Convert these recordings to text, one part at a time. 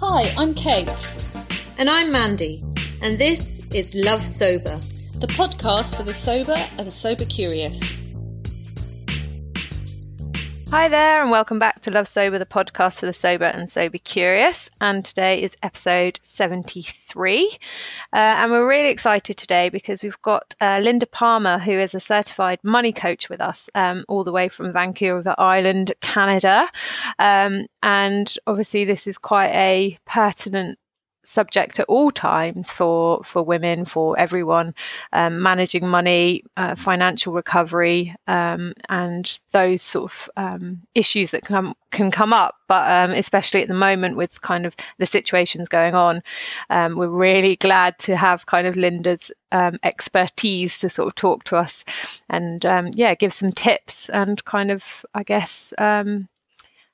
Hi, I'm Kate. And I'm Mandy, and this is Love Sober, the podcast for the sober and sober curious. Hi there, and welcome back to Love Sober, the podcast for the sober and sober curious. And today is episode 73. Uh, and we're really excited today because we've got uh, Linda Palmer, who is a certified money coach with us, um, all the way from Vancouver Island, Canada. Um, and obviously, this is quite a pertinent subject at all times for for women for everyone um, managing money uh, financial recovery um, and those sort of um, issues that come can come up. But um, especially at the moment with kind of the situations going on um, we're really glad to have kind of Linda's um, expertise to sort of talk to us and yeah give some tips and kind of I guess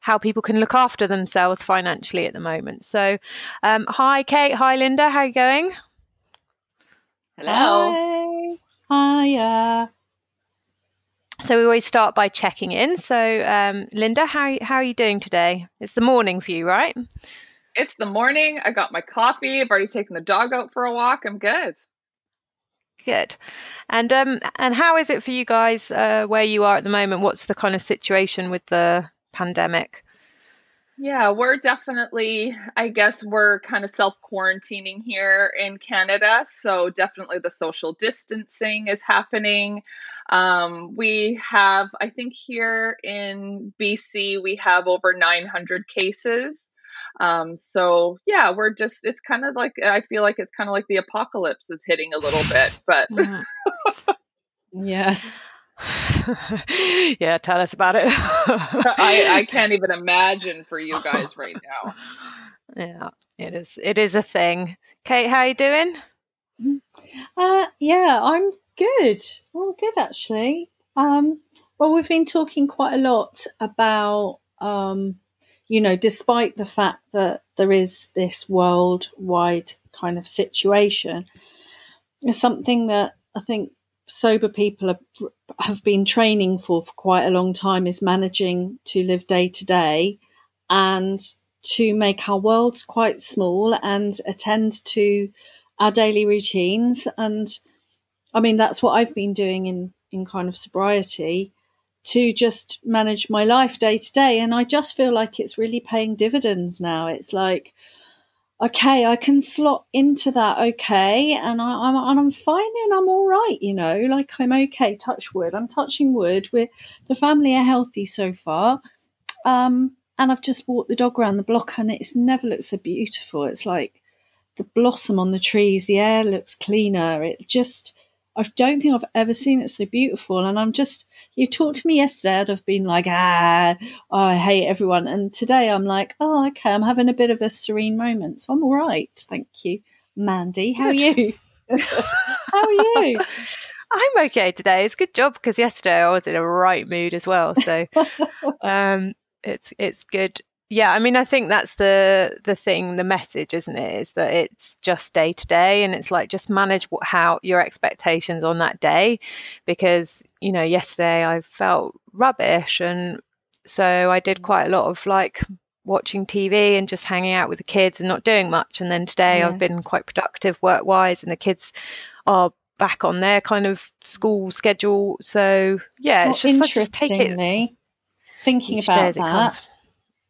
how people can look after themselves financially at the moment. So, um, hi, Kate. Hi, Linda. How are you going? Hello. Hi. Hiya. So we always start by checking in. So, um, Linda, how how are you doing today? It's the morning for you, right? It's the morning. I got my coffee. I've already taken the dog out for a walk. I'm good. Good. And um, and how is it for you guys uh, where you are at the moment? What's the kind of situation with the pandemic? Yeah, we're definitely, I guess we're kind of self quarantining here in Canada. So, definitely the social distancing is happening. Um, we have, I think, here in BC, we have over 900 cases. Um, so, yeah, we're just, it's kind of like, I feel like it's kind of like the apocalypse is hitting a little bit, but. Yeah. yeah, tell us about it. I, I can't even imagine for you guys right now. Yeah, it is. It is a thing. Kate, how are you doing? Uh, yeah, I'm good. Well, good actually. Um, well, we've been talking quite a lot about, um, you know, despite the fact that there is this worldwide kind of situation, it's something that I think sober people have, have been training for for quite a long time is managing to live day to day and to make our worlds quite small and attend to our daily routines. And i mean that's what i've been doing in in kind of sobriety to just manage my life day to day. And i just feel like it's really paying dividends now. It's like okay, I can slot into that okay, and I, am and I'm fine and I'm all right, you know, like I'm okay. Touch wood. I'm touching wood. We're the family are healthy so far, um, and I've just walked the dog around the block, and it's never looked so beautiful. It's like the blossom on the trees, the air looks cleaner. It just I don't think I've ever seen it so beautiful. And I'm just, you talked to me yesterday, I'd have been like, ah, oh, I hate everyone. And today I'm like, oh, okay, I'm having a bit of a serene moment. So I'm all right. Thank you. Mandy, how are you? how are you? I'm okay today. It's a good job because yesterday I was in a right mood as well. So um, it's it's good yeah i mean i think that's the the thing the message isn't it is that it's just day to day and it's like just manage what how your expectations on that day because you know yesterday i felt rubbish and so i did mm. quite a lot of like watching tv and just hanging out with the kids and not doing much and then today yeah. i've been quite productive work wise and the kids are back on their kind of school schedule so yeah well, it's just like just take it thinking about that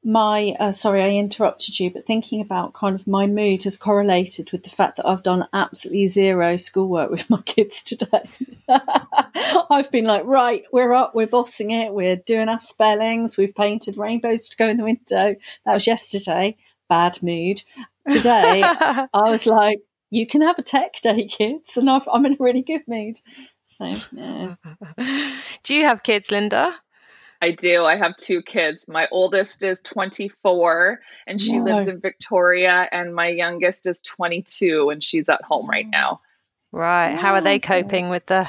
my uh, sorry i interrupted you but thinking about kind of my mood has correlated with the fact that i've done absolutely zero schoolwork with my kids today. I've been like right we're up we're bossing it we're doing our spellings we've painted rainbows to go in the window. That was yesterday. Bad mood. Today i was like you can have a tech day kids and i am in a really good mood. So yeah. Do you have kids linda I do. I have two kids. My oldest is 24 and she lives in Victoria, and my youngest is 22 and she's at home right now. Right. How are they coping with the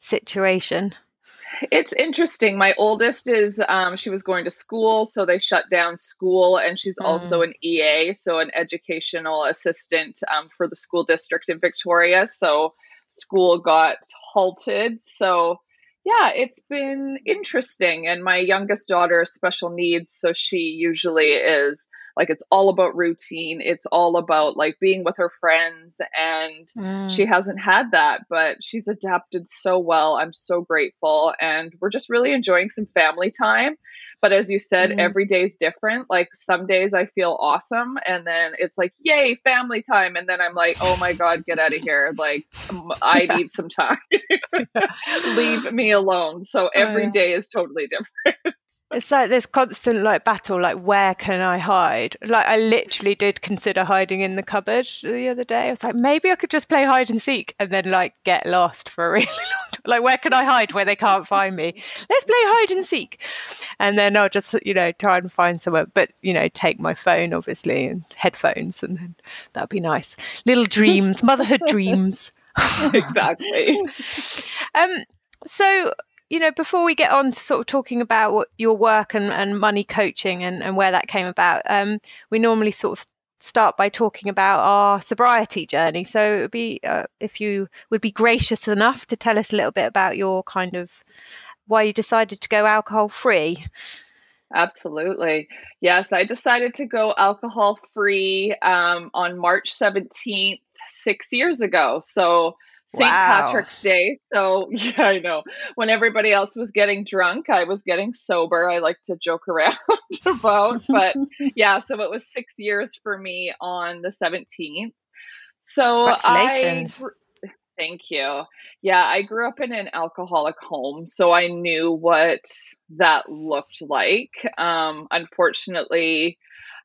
situation? It's interesting. My oldest is, um, she was going to school, so they shut down school, and she's mm. also an EA, so an educational assistant um, for the school district in Victoria. So school got halted. So yeah, it's been interesting. And my youngest daughter is special needs, so she usually is like it's all about routine. It's all about like being with her friends and mm. she hasn't had that but she's adapted so well. I'm so grateful and we're just really enjoying some family time. But as you said mm. every day is different. Like some days i feel awesome and then it's like yay family time! And then i'm like oh my god get out of here. Like i need some time. Leave me alone. So every oh, yeah. day is totally different. It's like this constant like battle like where can i hide like i literally did consider hiding in the cupboard the other day. I was like maybe i could just play hide and seek and then like get lost for a really long time. Like where can i hide where they can't find me? Let's play hide and seek. And then i'll just you know try and find somewhere but you know take my phone obviously and headphones and then that'd be nice. Little dreams motherhood dreams. Exactly. Um so you know, before we get on to sort of talking about what your work and, and money coaching and, and where that came about, um, we normally sort of start by talking about our sobriety journey. So it would be uh, if you would be gracious enough to tell us a little bit about your kind of why you decided to go alcohol free. Absolutely. Yes, I decided to go alcohol free um, on March 17th, six years ago. So St. Wow. Patrick's Day. So, yeah, I know. When everybody else was getting drunk, I was getting sober. I like to joke around about, but yeah, so it was six years for me on the 17th. So, I. Thank you. Yeah, I grew up in an alcoholic home, so I knew what that looked like. Um, unfortunately,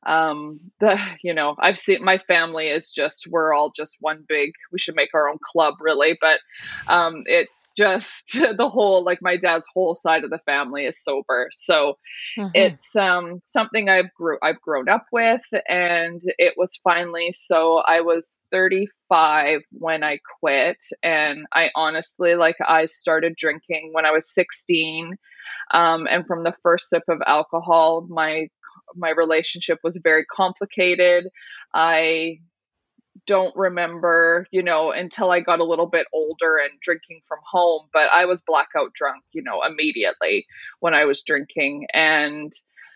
um the you know i've seen my family is just we're all just one big we should make our own club really but um it's just the whole like my dad's whole side of the family is sober so mm-hmm. it's um something i've grew i've grown up with and it was finally so i was 35 when i quit and i honestly like i started drinking when i was 16 um, and from the first sip of alcohol my my relationship was very complicated. I don't remember, you know, until I got a little bit older and drinking from home, but I was blackout drunk, you know, immediately when I was drinking. And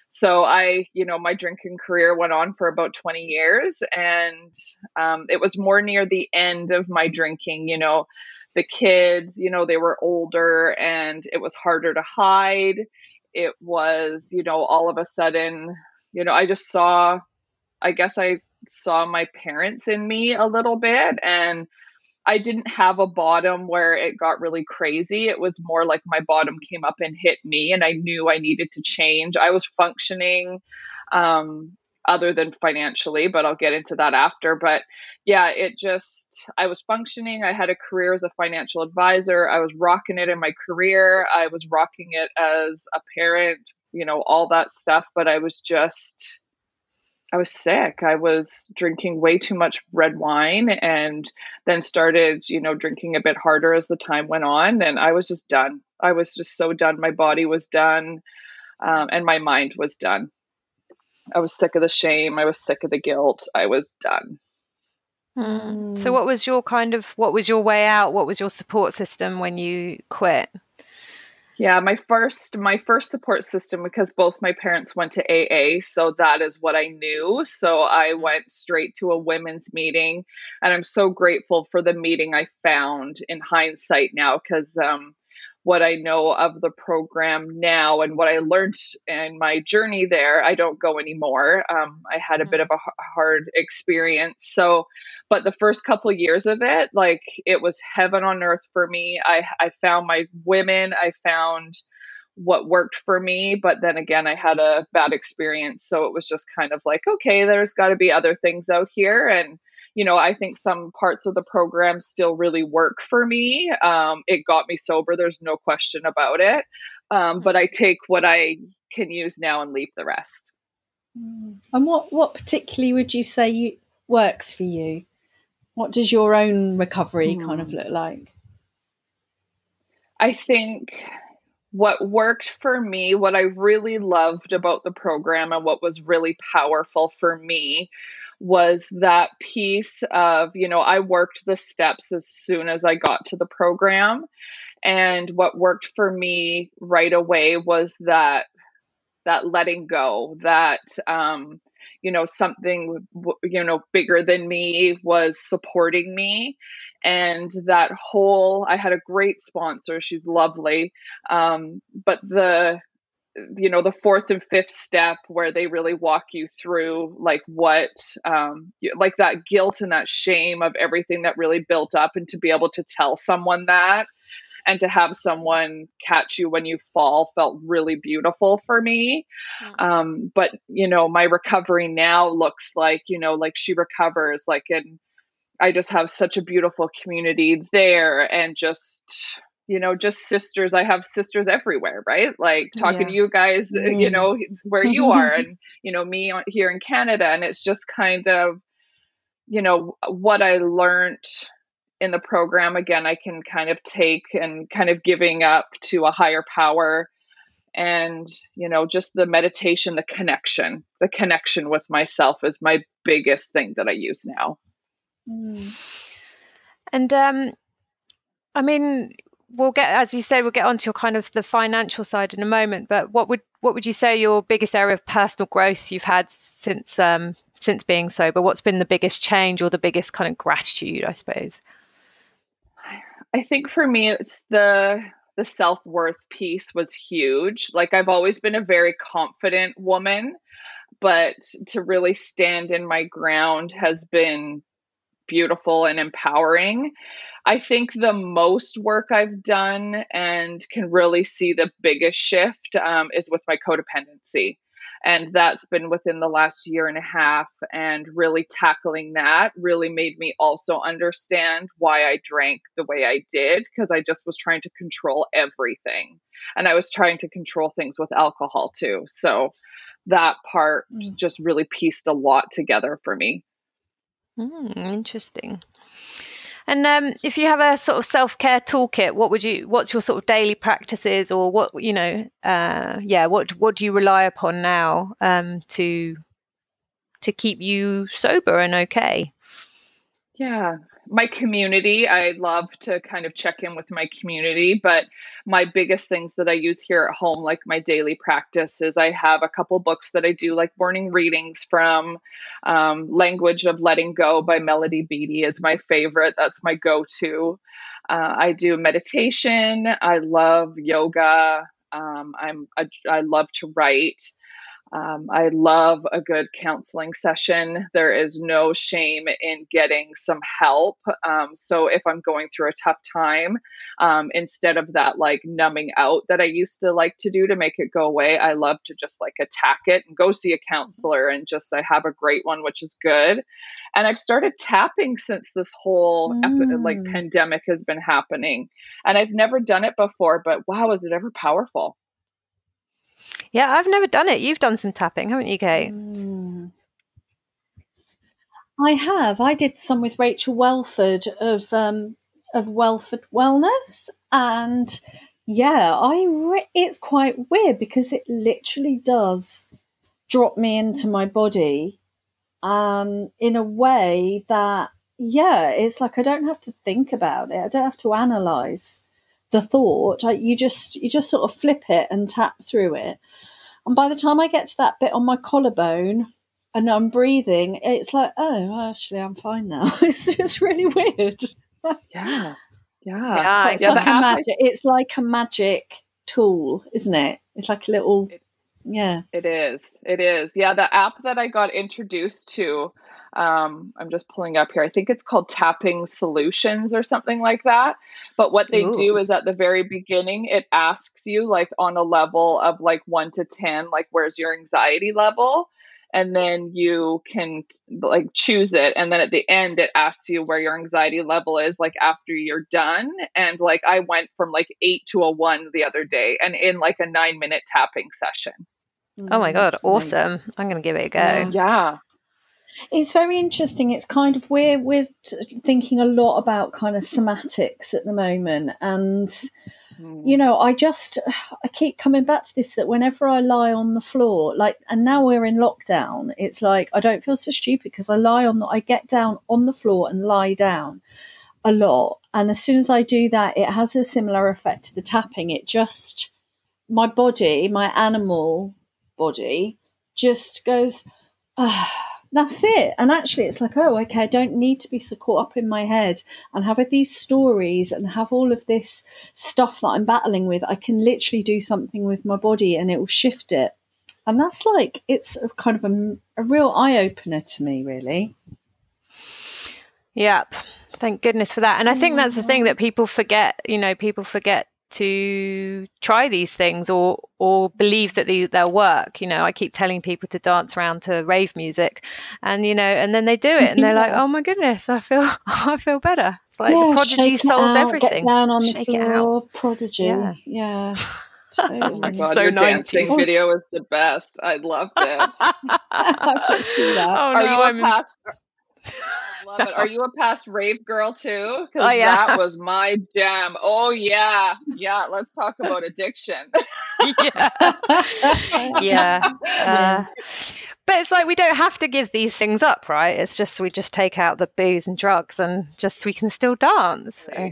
so I, you know, my drinking career went on for about 20 years. And um, it was more near the end of my drinking, you know, the kids, you know, they were older and it was harder to hide it was, you know, all of a sudden, you know, I just saw, I guess I saw my parents in me a little bit and I didn't have a bottom where it got really crazy. It was more like my bottom came up and hit me and I knew I needed to change. I was functioning um, other than financially, but I'll get into that after. But yeah, it just, I was functioning. I had a career as a financial advisor. I was rocking it in my career. I was rocking it as a parent, you know, all that stuff. But I was just, I was sick. I was drinking way too much red wine and then started, you know, drinking a bit harder as the time went on. And I was just done. I was just so done. My body was done. Um, and my mind was done. I was sick of the shame. I was sick of the guilt. I was done. Mm. So, what was your kind of what was your way out? What was your support system when you quit? Yeah, my first my first support system because both my parents went to AA, so that is what I knew. So I went straight to a women's meeting, and I'm so grateful for the meeting I found in hindsight now because um, what I know of the program now and what I learned in my journey there. I don't go anymore. Um, I had a bit of a hard experience. So, but the first couple of years of it, like it was heaven on earth for me. I, I found my women, I found what worked for me. But then again, I had a bad experience. So it was just kind of like, okay, there's got to be other things out here. And you know, I think some parts of the program still really work for me. Um, it got me sober. There's no question about it. Um, but I take what I can use now and leave the rest. Mm. And what, what particularly would you say you, works for you? What does your own recovery mm. kind of look like? I think what worked for me, what I really loved about the program and what was really powerful for me was that piece of, you know, I worked the steps as soon as I got to the program. And what worked for me right away was that that letting go, that um, you know something you know bigger than me was supporting me. And that whole i had a great sponsor. She's lovely. Um, but the you know the fourth and fifth step where they really walk you through like what um, like that guilt and that shame of everything that really built up and to be able to tell someone that and to have someone catch you when you fall felt really beautiful for me mm-hmm. um, but you know my recovery now looks like you know like she recovers like and i just have such a beautiful community there and just you know just sisters i have sisters everywhere right like talking yeah. to you guys mm. you know where you are and you know me here in canada and it's just kind of you know what i learned in the program again i can kind of take and kind of giving up to a higher power and you know just the meditation the connection the connection with myself is my biggest thing that i use now mm. and um i mean we'll get as you say we'll get onto your kind of the financial side in a moment but what would what would you say your biggest area of personal growth you've had since um since being sober what's been the biggest change or the biggest kind of gratitude i suppose I think for me, it's the the self worth piece was huge. Like I've always been a very confident woman, but to really stand in my ground has been beautiful and empowering. I think the most work I've done and can really see the biggest shift um, is with my codependency. And that's been within the last year and a half. And really tackling that really made me also understand why I drank the way I did, because I just was trying to control everything. And I was trying to control things with alcohol too. So that part mm. just really pieced a lot together for me. Mm, interesting. And um, if you have a sort of self care toolkit, what would you? What's your sort of daily practices, or what you know? Uh, yeah, what what do you rely upon now um, to to keep you sober and okay? Yeah, my community i love to kind of check in with my community but my biggest things that i use here at home like my daily practice is i have a couple books that i do like morning readings from um, language of letting go by melody beattie is my favorite. That's my go-to. Uh, i do meditation. I love yoga. Um, i'm I love to write um, I love a good counseling session. There is no shame in getting some help. Um, so if I'm going through a tough time, um, instead of that like numbing out that I used to like to do to make it go away, I love to just like attack it and go see a counselor and just I have a great one, which is good. And I've started tapping since this whole mm. epi- like mm. pandemic has been happening, and I've never done it before. But wow, is it ever powerful? Yeah, I've never done it. You've done some tapping, haven't you, Kate? Mm. I have. I did some with Rachel Welford of um, of Welford Wellness, and yeah, I re- it's quite weird because it literally does drop me into my body, um, in a way that yeah, it's like I don't have to think about it. I don't have to analyze the thought. I, you just you just sort of flip it and tap through it. And by the time I get to that bit on my collarbone and I'm breathing, it's like, oh, actually, I'm fine now. it's just really weird. yeah. Yeah. Yeah. It's, yeah, like a magic, it's like a magic tool, isn't it? It's like a little, yeah. It is. It is. Yeah. The app that I got introduced to um, I'm just pulling up here. I think it's called Tapping Solutions or something like that. But what they Ooh. do is at the very beginning, it asks you, like, on a level of like one to 10, like, where's your anxiety level? And then you can like choose it. And then at the end, it asks you where your anxiety level is, like, after you're done. And like, I went from like eight to a one the other day and in like a nine minute tapping session. Oh my God, awesome. I'm going to give it a go. Yeah. yeah. It's very interesting. It's kind of we're we're thinking a lot about kind of somatics at the moment, and mm. you know, I just I keep coming back to this that whenever I lie on the floor, like, and now we're in lockdown, it's like I don't feel so stupid because I lie on the I get down on the floor and lie down a lot, and as soon as I do that, it has a similar effect to the tapping. It just my body, my animal body, just goes uh, that's it. And actually, it's like, oh, okay, I don't need to be so caught up in my head and have these stories and have all of this stuff that I'm battling with. I can literally do something with my body and it will shift it. And that's like, it's a kind of a, a real eye opener to me, really. Yep. Thank goodness for that. And I think that's the thing that people forget. You know, people forget to try these things or or believe that they, they'll work. You know, I keep telling people to dance around to rave music, and you know, and then they do it, and they're like, "Oh my goodness, I feel I feel better." It's like yeah, the prodigy solves out, everything. Get down on shake the floor, prodigy. Yeah. yeah. Oh my god, so your 90s. dancing video is the best. I loved it. I see that. Oh, Are no, you a I'm... past? Love it. Are you a past rave girl too? Because oh, yeah. that was my jam. Oh yeah, yeah. Let's talk about addiction. yeah, yeah. Uh, but it's like we don't have to give these things up, right? It's just we just take out the booze and drugs, and just we can still dance. So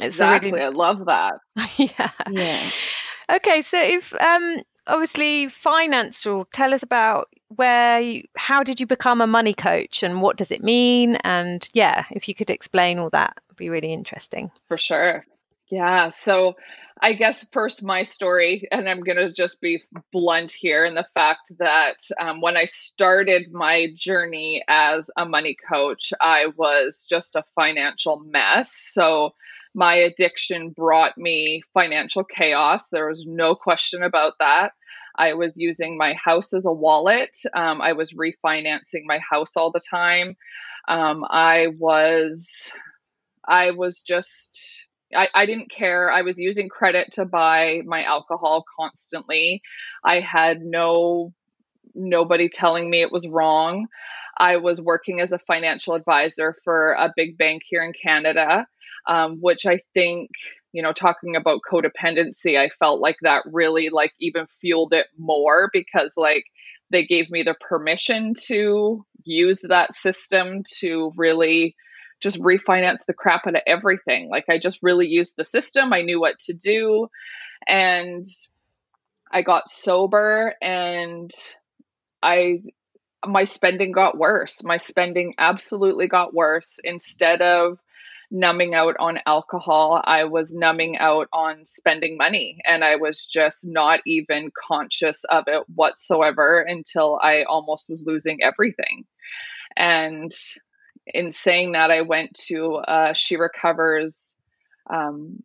exactly, really... I love that. yeah. Yeah. Okay, so if um obviously financial tell us about where you, how did you become a money coach and what does it mean? And yeah if you could explain all that would be really interesting. For sure. Yeah so i guess first my story and i'm going to just be blunt here in the fact that um, when i started my journey as a money coach i was just a financial mess. So my addiction brought me financial chaos. There was no question about that. I was using my house as a wallet. Um, I was refinancing my house all the time. Um, I was, I was just, I, I didn't care. I was using credit to buy my alcohol constantly. I had no, nobody telling me it was wrong. I was working as a financial advisor for a big bank here in Canada um, which I think, you know, talking about codependency, I felt like that really like even fueled it more because like they gave me the permission to use that system to really just refinance the crap out of everything. Like I just really used the system. I knew what to do. And I got sober and I my spending got worse. My spending absolutely got worse. Instead of numbing out on alcohol. I was numbing out on spending money and I was just not even conscious of it whatsoever until I almost was losing everything. And in saying that, I went to uh, She Recovers um,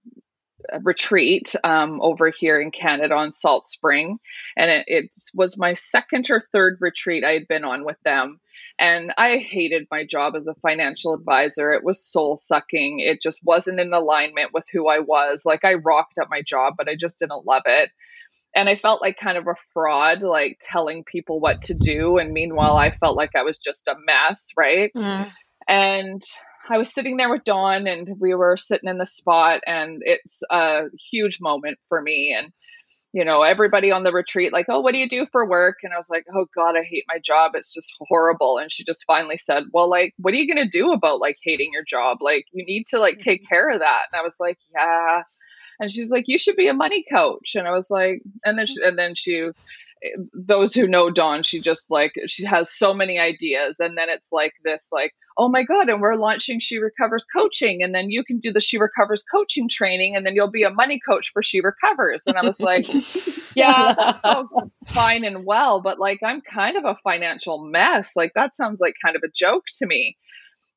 retreat um, over here in Canada on Salt Spring. And it, it, was my second or third retreat I had been on with them. And I hated my job as a financial advisor. It was soul sucking. It just wasn't in alignment with who I was. Like I rocked at my job, but I just didn't love it. And I felt like kind of a fraud, like telling people what to do. And meanwhile, I felt like I was just a mess, right? Mm. And I was sitting there with Dawn and we were sitting in the spot and it's a huge moment for me and you know everybody on the retreat like oh what do you do for work? And I was like oh god I hate my job. It's just horrible. And she just finally said well like what are you going to do about like hating your job? Like you need to like take mm-hmm. care of that. And I was like yeah. And she's like you should be a money coach. And I was like and then she, and then she those who know Dawn, she just like she has so many ideas, and then it's like this, like, oh my god, and we're launching She Recovers coaching, and then you can do the She Recovers coaching training, and then you'll be a money coach for She Recovers. And I was like, yeah, that's so fine and well, but like I'm kind of a financial mess. Like that sounds like kind of a joke to me.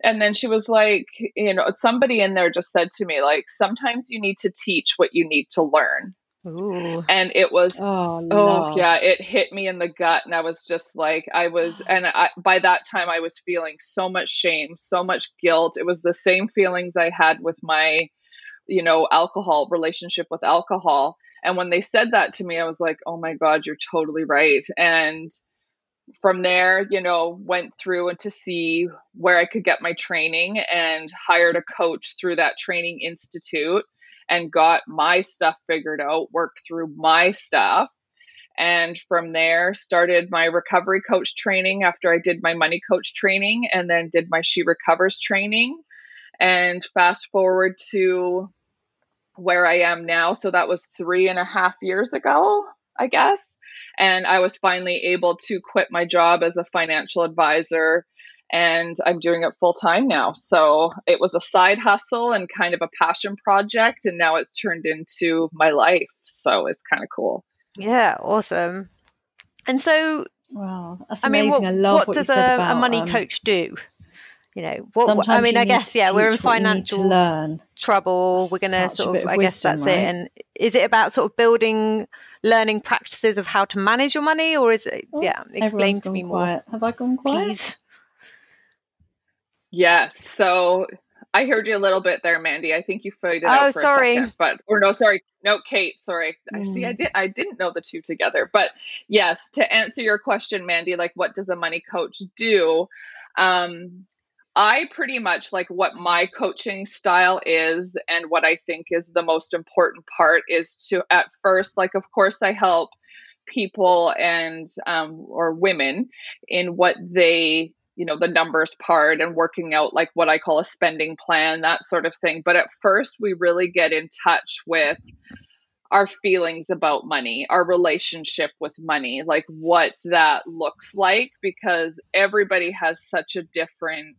And then she was like, you know, somebody in there just said to me, like, sometimes you need to teach what you need to learn. Ooh. And it was oh, oh yeah, it hit me in the gut and I was just like I was and I, by that time I was feeling so much shame, so much guilt. It was the same feelings I had with my you know, alcohol relationship with alcohol. And when they said that to me, I was like, "Oh my god, you're totally right." And from there, you know, went through and to see where I could get my training and hired a coach through that training institute and got my stuff figured out, worked through my stuff. And from there, started my recovery coach training after I did my money coach training and then did my She Recovers training. And fast forward to where I am now. So that was three and a half years ago. I guess. And I was finally able to quit my job as a financial advisor and I'm doing it full time now. So it was a side hustle and kind of a passion project, and now it's turned into my life. So it's kind of cool. Yeah, awesome. And so, wow, that's amazing. I, mean, what, I love what, what does a, about, a, money um, coach do? You know, what, I mean, I guess yeah, we're in financial learn. trouble. We're going to sort of, of I guess that's right? it. And is it about sort of building learning practices of how to manage your money, or is it? Oh, yeah, explain to me quiet. more. Have I gone quiet? Please. Yes. So I heard you a little bit there, Mandy. I think you faded oh, out for sorry. a second, but or no, sorry, no, Kate. Sorry. Mm. I see. I mm. did. I didn't know the two together, but yes. To answer your question, Mandy, like, what does a money coach do? Um, I pretty much like what my coaching style is, and what I think is the most important part is to at first, like, of course, I help people and um, or women in what they you know the numbers part and working out like what i call a spending plan that sort of thing. But at first we really get in touch with our feelings about money our relationship with money like what that looks like because everybody has such a different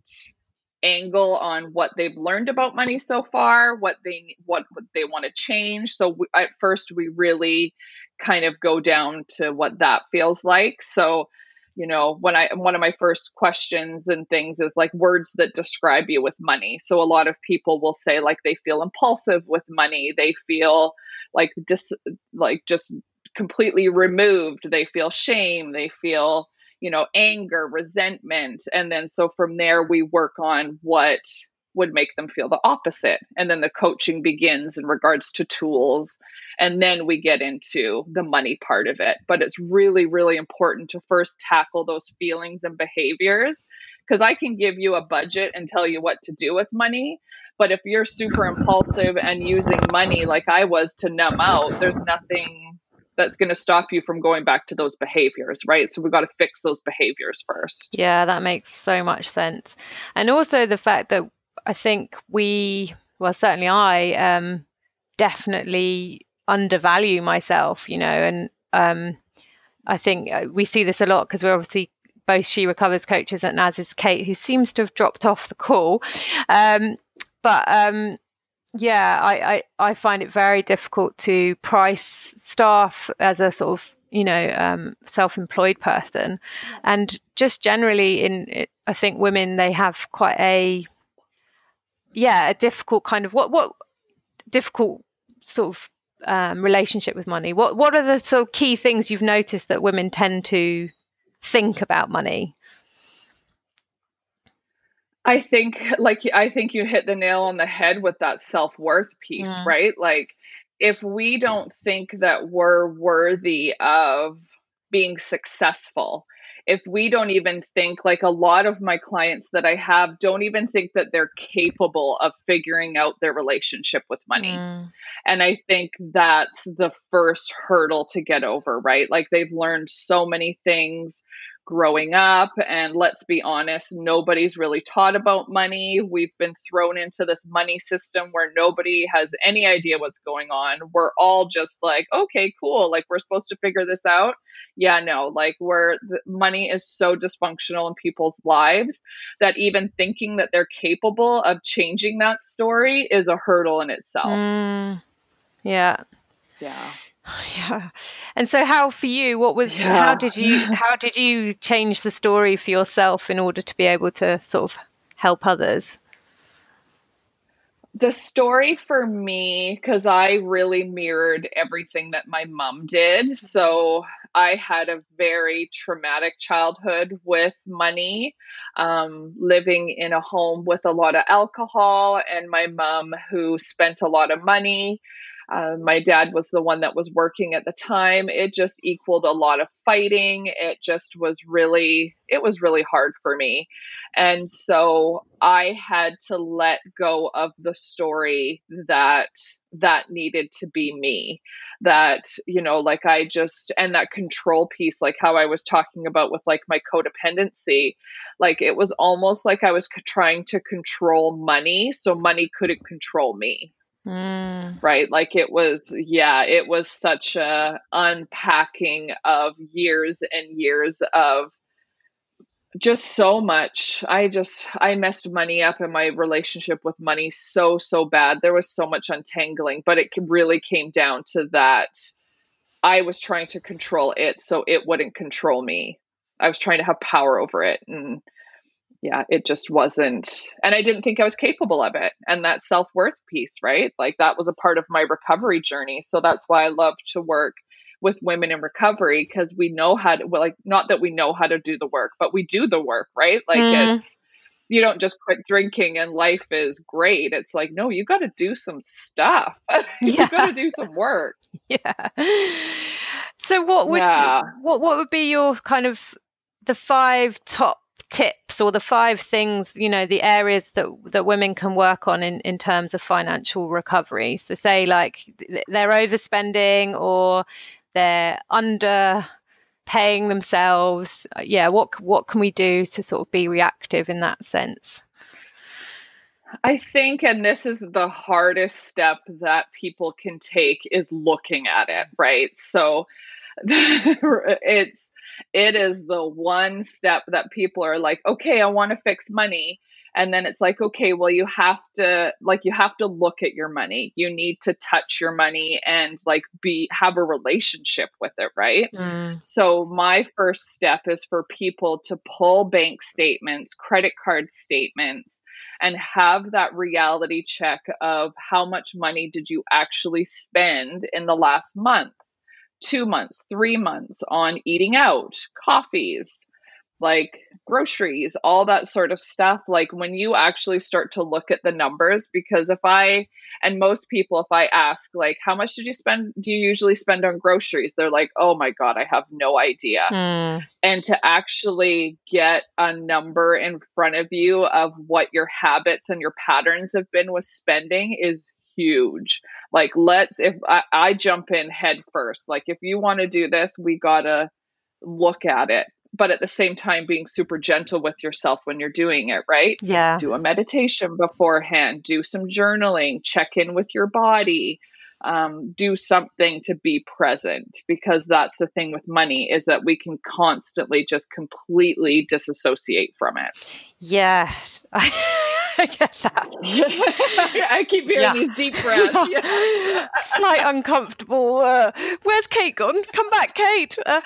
angle on what they've learned about money so far what they what, they want to change. So we, at first we really kind of go down to what that feels like. So you know when i one of my first questions and things is like words that describe you with money. So a lot of people will say like they feel impulsive with money. They feel like dis like just completely removed. They feel shame. They feel you know anger resentment. And then so from there we work on what would make them feel the opposite. And then the coaching begins in regards to tools. And then we get into the money part of it. But it's really, really important to first tackle those feelings and behaviors because I can give you a budget and tell you what to do with money. But if you're super impulsive and using money like I was to numb out, there's nothing that's going to stop you from going back to those behaviors, right? So we've got to fix those behaviors first. Yeah, that makes so much sense. And also the fact that I think we, well, certainly I, um, definitely undervalue myself, you know, and um, I think uh, we see this a lot because we're obviously both she recovers coaches, and as is Kate, who seems to have dropped off the call. Um, but um, yeah, I, I, I find it very difficult to price staff as a sort of you know um, self-employed person, and just generally in I think women they have quite a yeah, a difficult kind of what what difficult sort of um, relationship with money. What what are the sort of key things you've noticed that women tend to think about money? I think like I think you hit the nail on the head with that self-worth piece, mm. right? Like if we don't think that we're worthy of being successful if we don't even think like a lot of my clients that I have don't even think that they're capable of figuring out their relationship with money. Mm. And I think that's the first hurdle to get over, right? Like they've learned so many things growing up. And let's be honest, nobody's really taught about money. We've been thrown into this money system where nobody has any idea what's going on. We're all just like, okay, cool. Like we're supposed to figure this out. Yeah, no, like where money is so dysfunctional in people's lives that even thinking that they're capable of changing that story is a hurdle in itself. Mm, yeah. Yeah. Yeah. And so how for you what was yeah. how did you how did you change the story for yourself in order to be able to sort of help others? The story for me cuz I really mirrored everything that my mom did. So I had a very traumatic childhood with money, um, living in a home with a lot of alcohol, and my mom who spent a lot of money. Uh, my dad was the one that was working at the time. It just equaled a lot of fighting. It just was really, it was really hard for me. And so I had to let go of the story that that needed to be me that you know like i just and that control piece like how i was talking about with like my codependency like it was almost like i was trying to control money so money couldn't control me Mm. right? Like it was yeah it was such a unpacking of years and years of just so much. I just i messed money up in my relationship with money so so bad. There was so much untangling but it really came down to that i was trying to control it so it wouldn't control me. I was trying to have power over it and yeah, it just wasn't. And I didn't think I was capable of it. And that self worth piece, right? Like that was a part of my recovery journey. So that's why I love to work with women in recovery because we know how to, well, like, not that we know how to do the work, but we do the work, right? Like mm. it's, you don't just quit drinking and life is great. It's like, no, you got to do some stuff. you yeah. got to do some work. Yeah. So what would yeah. what what would be your kind of the five top tips or the five things you know the areas that that women can work on in in terms of financial recovery. So say like they're overspending or they're under paying themselves uh, yeah what what can we do to sort of be reactive in that sense? I think, and this is the hardest step that people can take, is looking at it, right? So it's it is the one step that people are like, okay, I want to fix money. And then it's like, okay, well, you have to like you have to look at your money. You need to touch your money and like be have a relationship with it, right? Mm. So my first step is for people to pull bank statements, credit card statements, and have that reality check of how much money did you actually spend in the last month two months, three months on eating out, coffees, like groceries, all that sort of stuff. Like when you actually start to look at the numbers, because if I, and most people, if I ask, like, how much did you spend, do you usually spend on groceries? They're like, oh my God, I have no idea. Hmm. And to actually get a number in front of you of what your habits and your patterns have been with spending is huge. Like, let's, if I, I jump in head first, like, if you want to do this, we got to look at it. But at the same time, being super gentle with yourself when you're doing it, right? Yeah. Do a meditation beforehand, do some journaling, check in with your body, um, do something to be present because that's the thing with money is that we can constantly just completely disassociate from it. Yeah. I get that. I keep hearing yeah. these deep breaths. Yeah. Slight uncomfortable. Uh, where's Kate gone? Come back, Kate. Uh,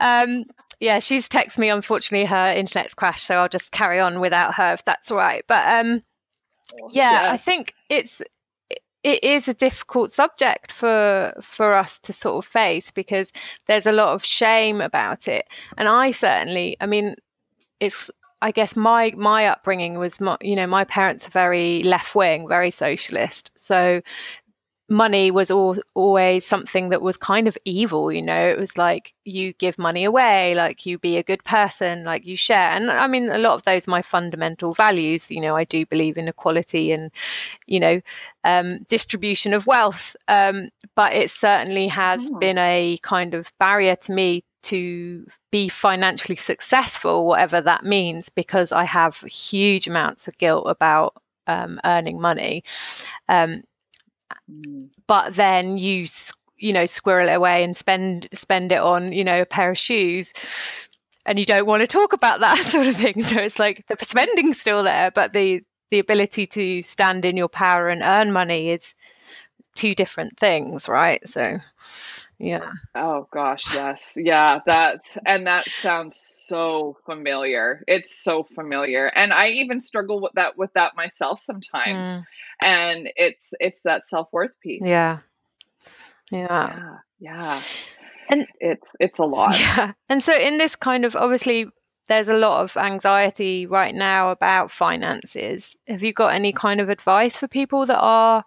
um, yeah, she's texted me. Unfortunately, her internet's crashed, so I'll just carry on without her if that's all right. But um, yeah, yeah, I think it's it is a difficult subject for for us to sort of face because there's a lot of shame about it, and I certainly, I mean, it's I guess my my upbringing was my, you know my parents are very left wing, very socialist. So money was all, always something that was kind of evil you know it was like you give money away like you be a good person like you share and i mean a lot of those are my fundamental values you know i do believe in equality and you know um, distribution of wealth um, but it certainly has oh. been a kind of barrier to me to be financially successful, whatever that means, because I have huge amounts of guilt about um, earning money. Um, mm. But then you, you know, squirrel it away and spend spend it on, you know, a pair of shoes, and you don't want to talk about that sort of thing. So it's like the spending's still there, but the the ability to stand in your power and earn money is two different things, right? So yeah. Oh gosh, yes. Yeah, that's and that sounds so familiar. It's so familiar. And I even struggle with that with that myself sometimes. Mm. And it's it's that self-worth piece. Yeah. Yeah. Yeah. yeah. And it's it's a lot. Yeah. And so in this kind of obviously there's a lot of anxiety right now about finances. Have you got any kind of advice for people that are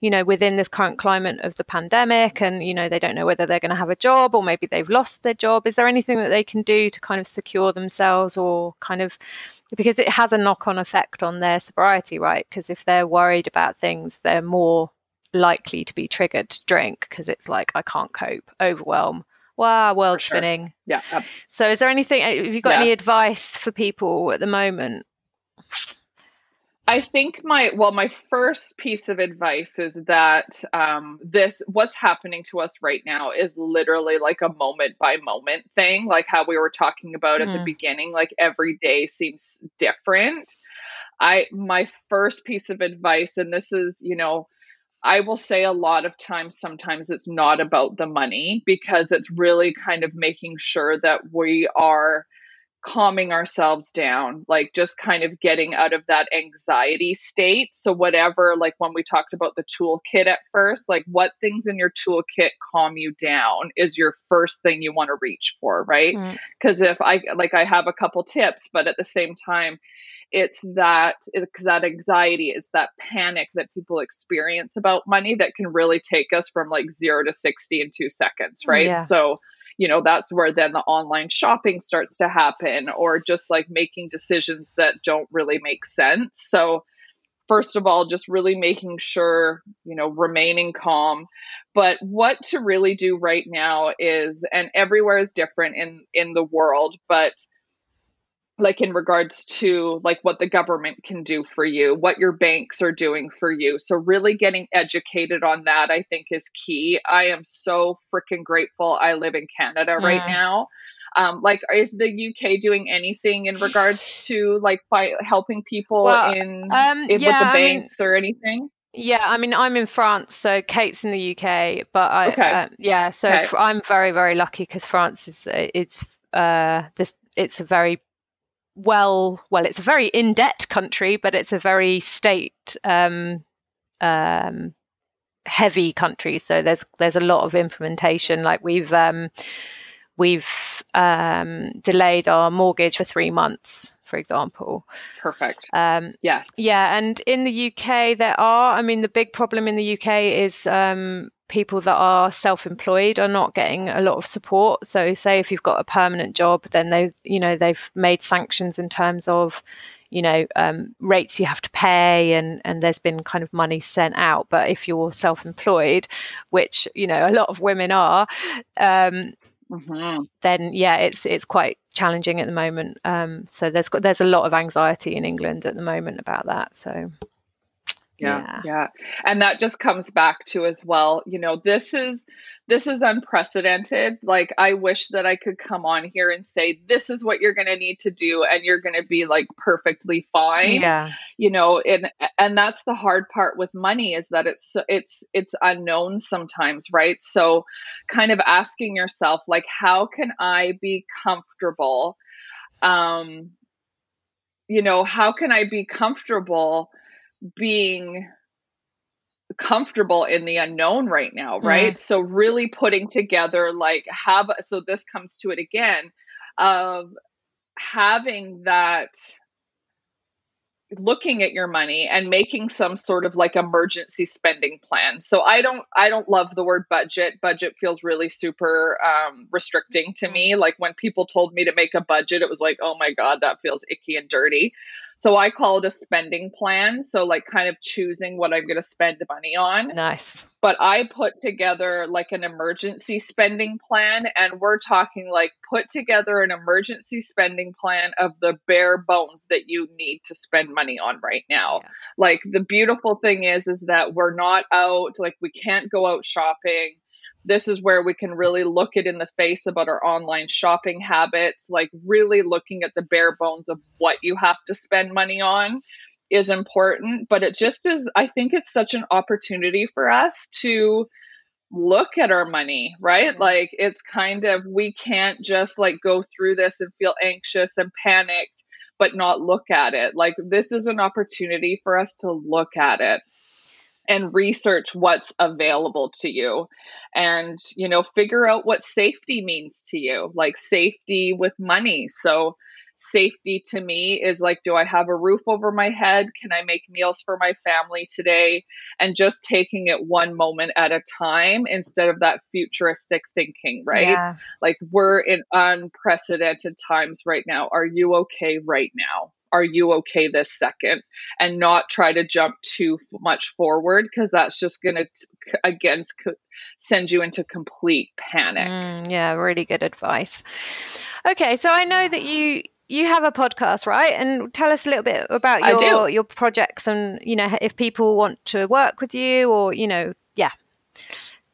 you know, within this current climate of the pandemic and, you know, they don't know whether they're going to have a job or maybe they've lost their job. Is there anything that they can do to kind of secure themselves or kind of because it has a knock on effect on their sobriety, right? Because if they're worried about things, they're more likely to be triggered to drink because it's like, I can't cope, overwhelm. Wow, world sure. spinning. Yeah. Absolutely. So, is there anything? Have you got yeah. any advice for people at the moment? I think my well, my first piece of advice is that um, this what's happening to us right now is literally like a moment by moment thing, like how we were talking about at the Mm. beginning. Like every day seems different. I my first piece of advice, and this is you know. I will say a lot of times, sometimes it's not about the money because it's really kind of making sure that we are calming ourselves down, like just kind of getting out of that anxiety state. So, whatever, like when we talked about the toolkit at first, like what things in your toolkit calm you down is your first thing you want to reach for, right? Mm. Because if I like, I have a couple tips, but at the same time, it's that it's that anxiety is that panic that people experience about money that can really take us from like zero to 60 in two seconds right Yeah. so you know that's where then the online shopping starts to happen or just like making decisions that don't really make sense. So first of all just really making sure you know remaining calm. But what to really do right now is and everywhere is different in in the world but like in regards to like what the government can do for you what your banks are doing for you so really getting educated on that i think is key i am so freaking grateful i live in canada right Mm. now um, like is the uk doing anything in regards to like by helping people Well, in, Um, in yeah, with the I mean, banks or anything Yeah, I mean, I'm in France, so Kate's in the UK, but I, Okay. uh, yeah, so Okay. I'm very, very lucky because France is, uh, it's, uh, this, it's a very well, well, it's a very in debt country, but it's a very state, um, um, heavy country. So there's, there's a lot of implementation. Like we've, um, we've, um, delayed our mortgage for three months, for example. perfect Um, yes yeah, and in the UK, there are, I mean, the big problem in the UK is um, people that are self employed are not getting a lot of support. So, say if you've got a permanent job, then they, you know, they've made sanctions in terms of, you know, um, rates you have to pay, and and there's been kind of money sent out. But if you're self employed, which you know a lot of women are, um, hmm then yeah, it's it's quite challenging at the moment. Um, so there's got there's a lot of anxiety in England at the moment about that. So yeah yeah. and that just comes back to as well you know this is this is unprecedented. Like i wish that i could come on here and say this is what you're going to need to do and you're going to be like perfectly fine. Yeah, you know and and that's the hard part with money is that it's it's it's unknown sometimes right? So kind of asking yourself like how can i be comfortable um you know how can i be comfortable being comfortable in the unknown right now right? So really putting together like have so this comes to it again of having that looking at your money and making some sort of like emergency spending plan. So i don't i don't love the word budget. Budget feels really super um, restricting to me. Like when people told me to make a budget it was like oh my god that feels icky and dirty so i call it a spending plan so like kind of choosing what i'm going to spend money on nice. but I put together like an emergency spending plan, and we're talking like put together an emergency spending plan of the bare bones that you need to spend money on right now. Yeah. Like the beautiful thing is, is that we're not out, like we can't go out shopping. This is where we can really look it in the face about our online shopping habits, like really looking at the bare bones of what you have to spend money on is important, but it just is, I think it's such an opportunity for us to look at our money, right? Like it's kind of, we can't just like go through this and feel anxious and panicked, but not look at it. Like this is an opportunity for us to look at it and research what's available to you. And you know figure out what safety means to you like safety with money. So safety to me is like do i have a roof over my head? Can i make meals for my family today? And just taking it one moment at a time instead of that futuristic thinking right? Yeah. like we're in unprecedented times right now. Are you okay right now are you okay this second and not try to jump too f- much forward because that's just going to again send you into complete panic Mm, yeah, really good advice. Okay, so I know that you you have a podcast, right? And tell us a little bit about your your projects and you know if people want to work with you or you know, yeah,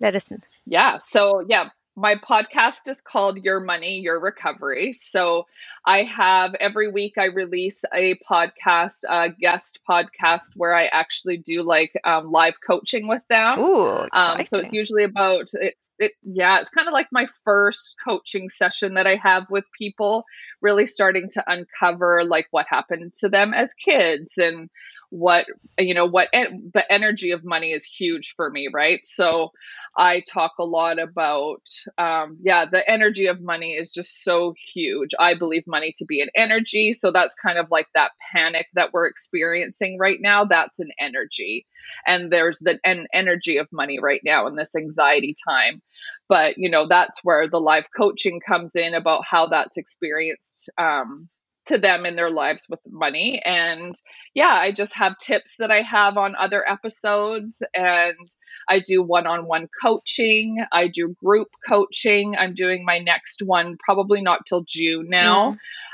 let us. Know. Yeah. So yeah, my podcast is called Your Money, Your Recovery. So I have every week I release a podcast, a guest podcast where I actually do like um, live coaching with them. Ooh, um, so it's usually about it's it yeah, it's kind of like my first coaching session that I have with people, really starting to uncover like what happened to them as kids and what you know what the energy of money is huge for me right? So i talk a lot about um, yeah the energy of money is just so huge. I believe money to be an energy. So that's kind of like that panic that we're experiencing right now. That's an energy. And there's the an energy of money right now in this anxiety time. But you know that's where the live coaching comes in about how that's experienced um, to them in their lives with money. And yeah, I just have tips that I have on other episodes. And I do one on one coaching, I do group coaching. I'm doing my next one probably not till June now.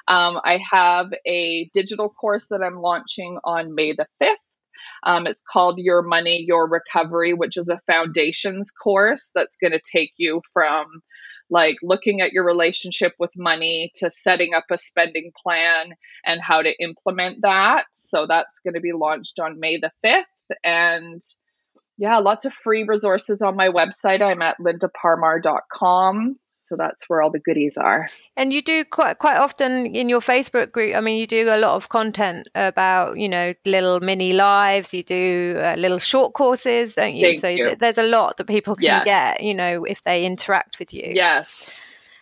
Mm. Um, I have a digital course that I'm launching on May the 5th. Um, it's called Your Money, Your Recovery, which is a foundations course that's going to take you from like looking at your relationship with money to setting up a spending plan and how to implement that. So that's going to be launched on May the 5th. And yeah, lots of free resources on my website. I'm at lindaparmar.com so that's where all the goodies are. And you do quite quite often in your facebook group i mean you do a lot of content about you know little mini lives. You do uh, little short courses don't you? Thank so you. Th- there's a lot that people can yes. get you know if they interact with you. Yes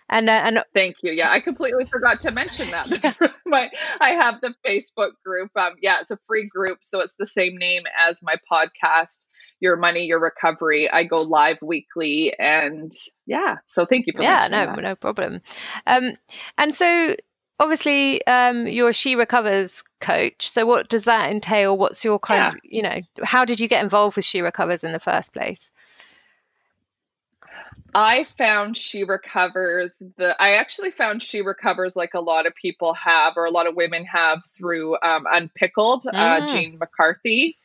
and uh, and thank you yeah i completely forgot to mention that yeah. my i have the facebook group um yeah it's a free group so it's the same name as my podcast your money, your recovery. I go live weekly, and yeah. So thank you for yeah, no, that. no problem. Um, and so obviously um, you're she recovers coach so what does that entail what's your kind yeah. of you know how did you get involved with she recovers in the first place I found She Recovers the I actually found She Recovers like a lot of people have or a lot of women have through um, Unpickled, uh, mm. uh, Jean McCarthy.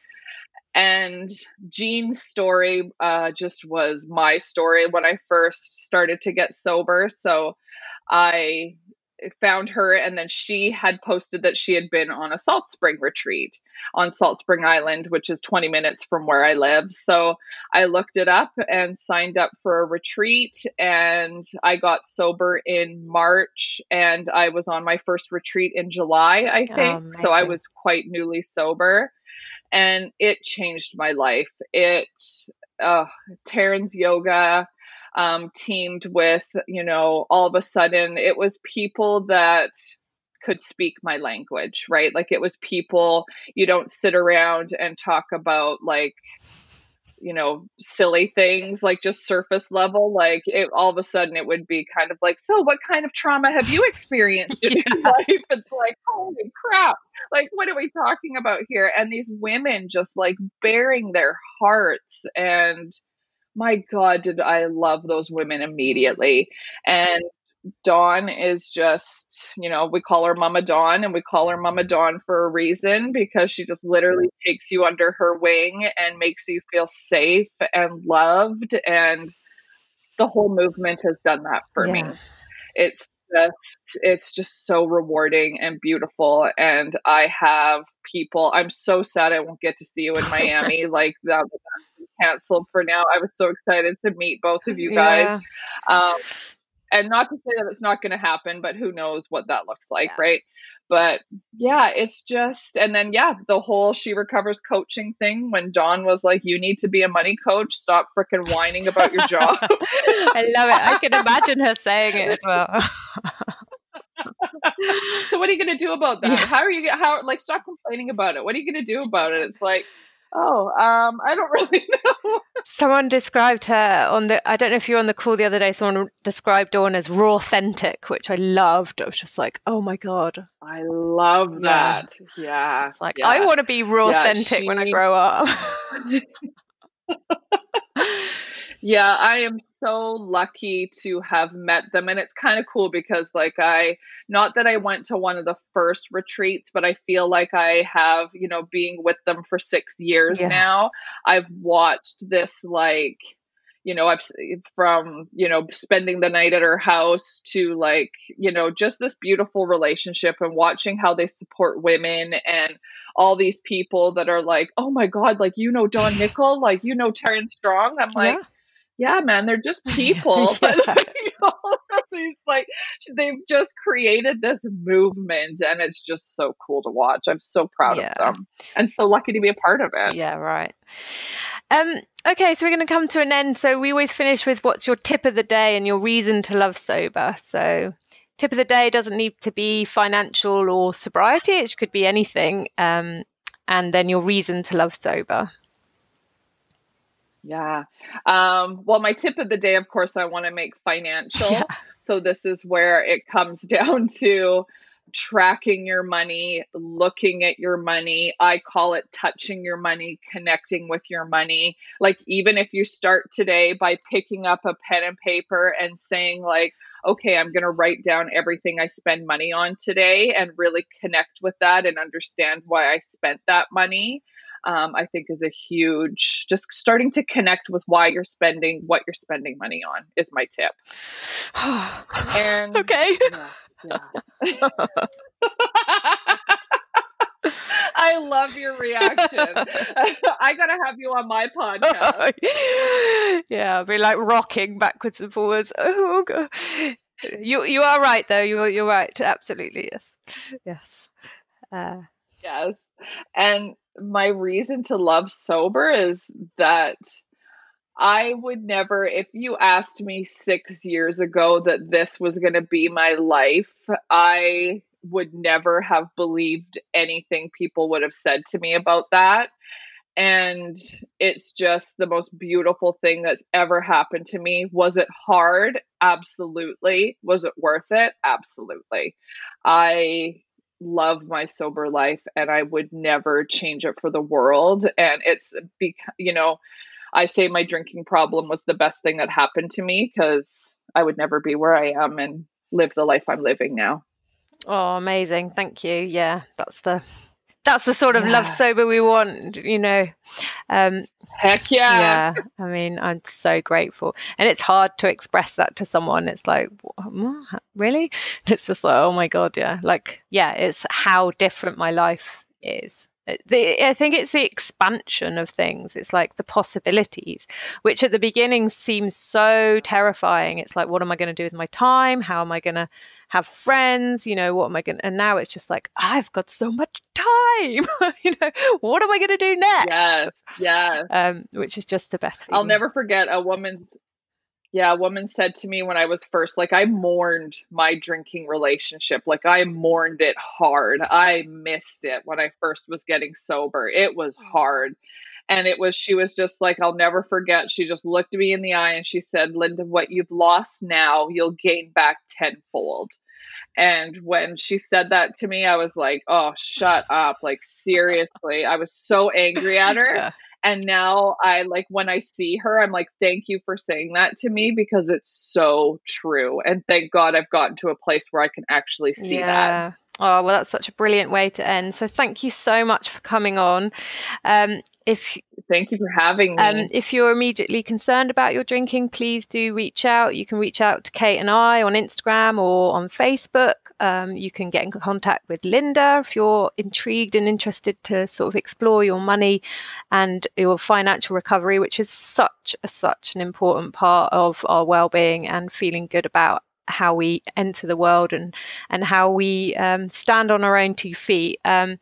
And Jean's story uh, just was my story when I first started to get sober. So I found her, and then she had posted that she had been on a salt spring retreat on Salt Spring Island, which is 20 minutes from where I live. So I looked it up and signed up for a retreat, and I got sober in March, and I was on my first retreat in July, I oh, think. Oh, so I was quite newly sober and it changed my life. It uh, Taryn's yoga um, teamed with, you know, all of a sudden it was people that could speak my language, right? Like it was people you don't sit around and talk about like you know silly things like just surface level like it all of a sudden it would be kind of like so what kind of trauma have you experienced in your life? It's like holy crap. Like what are we talking about here? And these women just like bearing their hearts and my god did i love those women immediately and Dawn is just, you know, we call her Mama Dawn and we call her Mama Dawn for a reason because she just literally takes you under her wing and makes you feel safe and loved. And the whole movement has done that for yeah. me. It's just, it's just so rewarding and beautiful. And I have people, I'm so sad I won't get to see you in Miami. like that canceled for now. I was so excited to meet both of you guys. Yeah. Um, and not to say that it's not going to happen but who knows what that looks like yeah. right but yeah it's just and then yeah the whole she recovers coaching thing when Dawn was like you need to be a money coach stop freaking whining about your job i love it i can imagine her saying it as well so what are you going to do about that yeah. how are you how like stop complaining about it what are you going to do about it it's like Oh, um, I don't really know. someone described her on the. I don't know if you were on the call the other day. Someone described Dawn as raw authentic, which I loved. I was just like, oh my god, I love that. Yeah, yeah. It's like yeah. I want to be raw yeah, authentic she... when I grow up. Yeah, I am so lucky to have met them. And it's kind of cool because, like, I, not that I went to one of the first retreats, but I feel like I have, you know, being with them for six years Yeah. now, I've watched this, like, you know, I've from, you know, spending the night at her house to like, you know, just this beautiful relationship and watching how they support women and all these people that are like, oh my God, like, you know, Dawn Nickel, like, you know, Taryn Strong. I'm like, yeah. Yeah, man, they're just people. Yeah. But like, all of these, like, they've just created this movement and it's just so cool to watch. I'm so proud Yeah. of them and so lucky to be a part of it. Yeah, right. Um, okay, so we're going to come to an end. So we always finish with what's your tip of the day and your reason to love sober. So tip of the day doesn't need to be financial or sobriety; it could be anything. Um, and then your reason to love sober. Yeah. Um, well, my tip of the day, of course, I want to make financial. Yeah. So this is where it comes down to tracking your money, looking at your money. I call it touching your money, connecting with your money. Like even if you start today by picking up a pen and paper and saying like, okay, I'm going to write down everything I spend money on today and really connect with that and understand why I spent that money. Um, I think is a huge, just starting to connect with why you're spending what you're spending money on is my tip. And okay. yeah, yeah. I love your reaction. I gotta have you on my podcast. yeah, be like rocking backwards and forwards. Oh god. You you are right though. You're you're right. Absolutely yes. Yes. Uh, Yes. And my reason to love sober is that I would never, if you asked me six years ago that this was going to be my life, I would never have believed anything people would have said to me about that. And it's just the most beautiful thing that's ever happened to me. Was it hard? Absolutely. Was it worth it? Absolutely. I love my sober life and I would never change it for the world. And it's, bec- you know, I say my drinking problem was the best thing that happened to me because I would never be where I am and live the life I'm living now. oh, amazing. Thank you. Yeah, that's the that's the sort of love sober we want. You know. Um, Heck yeah. yeah i mean i'm so grateful. And it's hard to express that to someone. It's like "Wha- wha- really? It's just like oh my god yeah. Like yeah it's how different my life is. The, i think it's the expansion of things. It's like the possibilities which at the beginning seems so terrifying. It's like what am i going to do with my time? How am i going to have friends you know what am i going to and now it's just like i've got so much time you know what am i going to do next Yes. Yes. um, which is just the best. I'll never forget a woman. Yeah, a woman said to me when I was first, like, I mourned my drinking relationship. Like, I mourned it hard. I missed it when I first was getting sober. It was hard. And it was, she was just like, I'll never forget. She just looked me in the eye and she said, Linda, what you've lost now, you'll gain back tenfold. And when she said that to me, I was like, oh, shut up. Like, seriously. I was so angry at her. Yeah. And now I like when I see her, I'm like, thank you for saying that to me because it's so true. And thank God I've gotten to a place where I can actually see that. Oh well, that's such a brilliant way to end. So thank you so much for coming on. Um, if Thank you for having me. um, if you're immediately concerned about your drinking, please do reach out. You can reach out to Kate and I on Instagram or on Facebook. Um, you can get in contact with Linda if you're intrigued and interested to sort of explore your money and your financial recovery, which is such a, such an important part of our well-being and feeling good about how we enter the world and and how we um, stand on our own two feet. Um,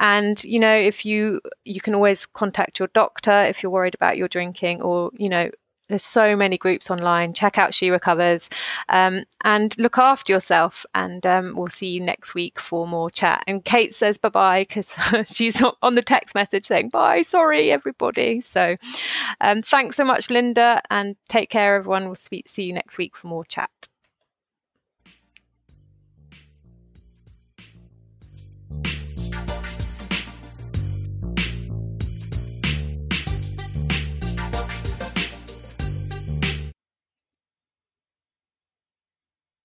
and you know, if you you can always contact your doctor if you're worried about your drinking, or you know. There's so many groups online. Check out She Recovers um, and look after yourself. And um, we'll see you next week for more chat. And Kate says bye bye because she's on the text message saying bye. Sorry, everybody. So um, thanks so much, Linda, and take care, everyone. We'll see you next week for more chat.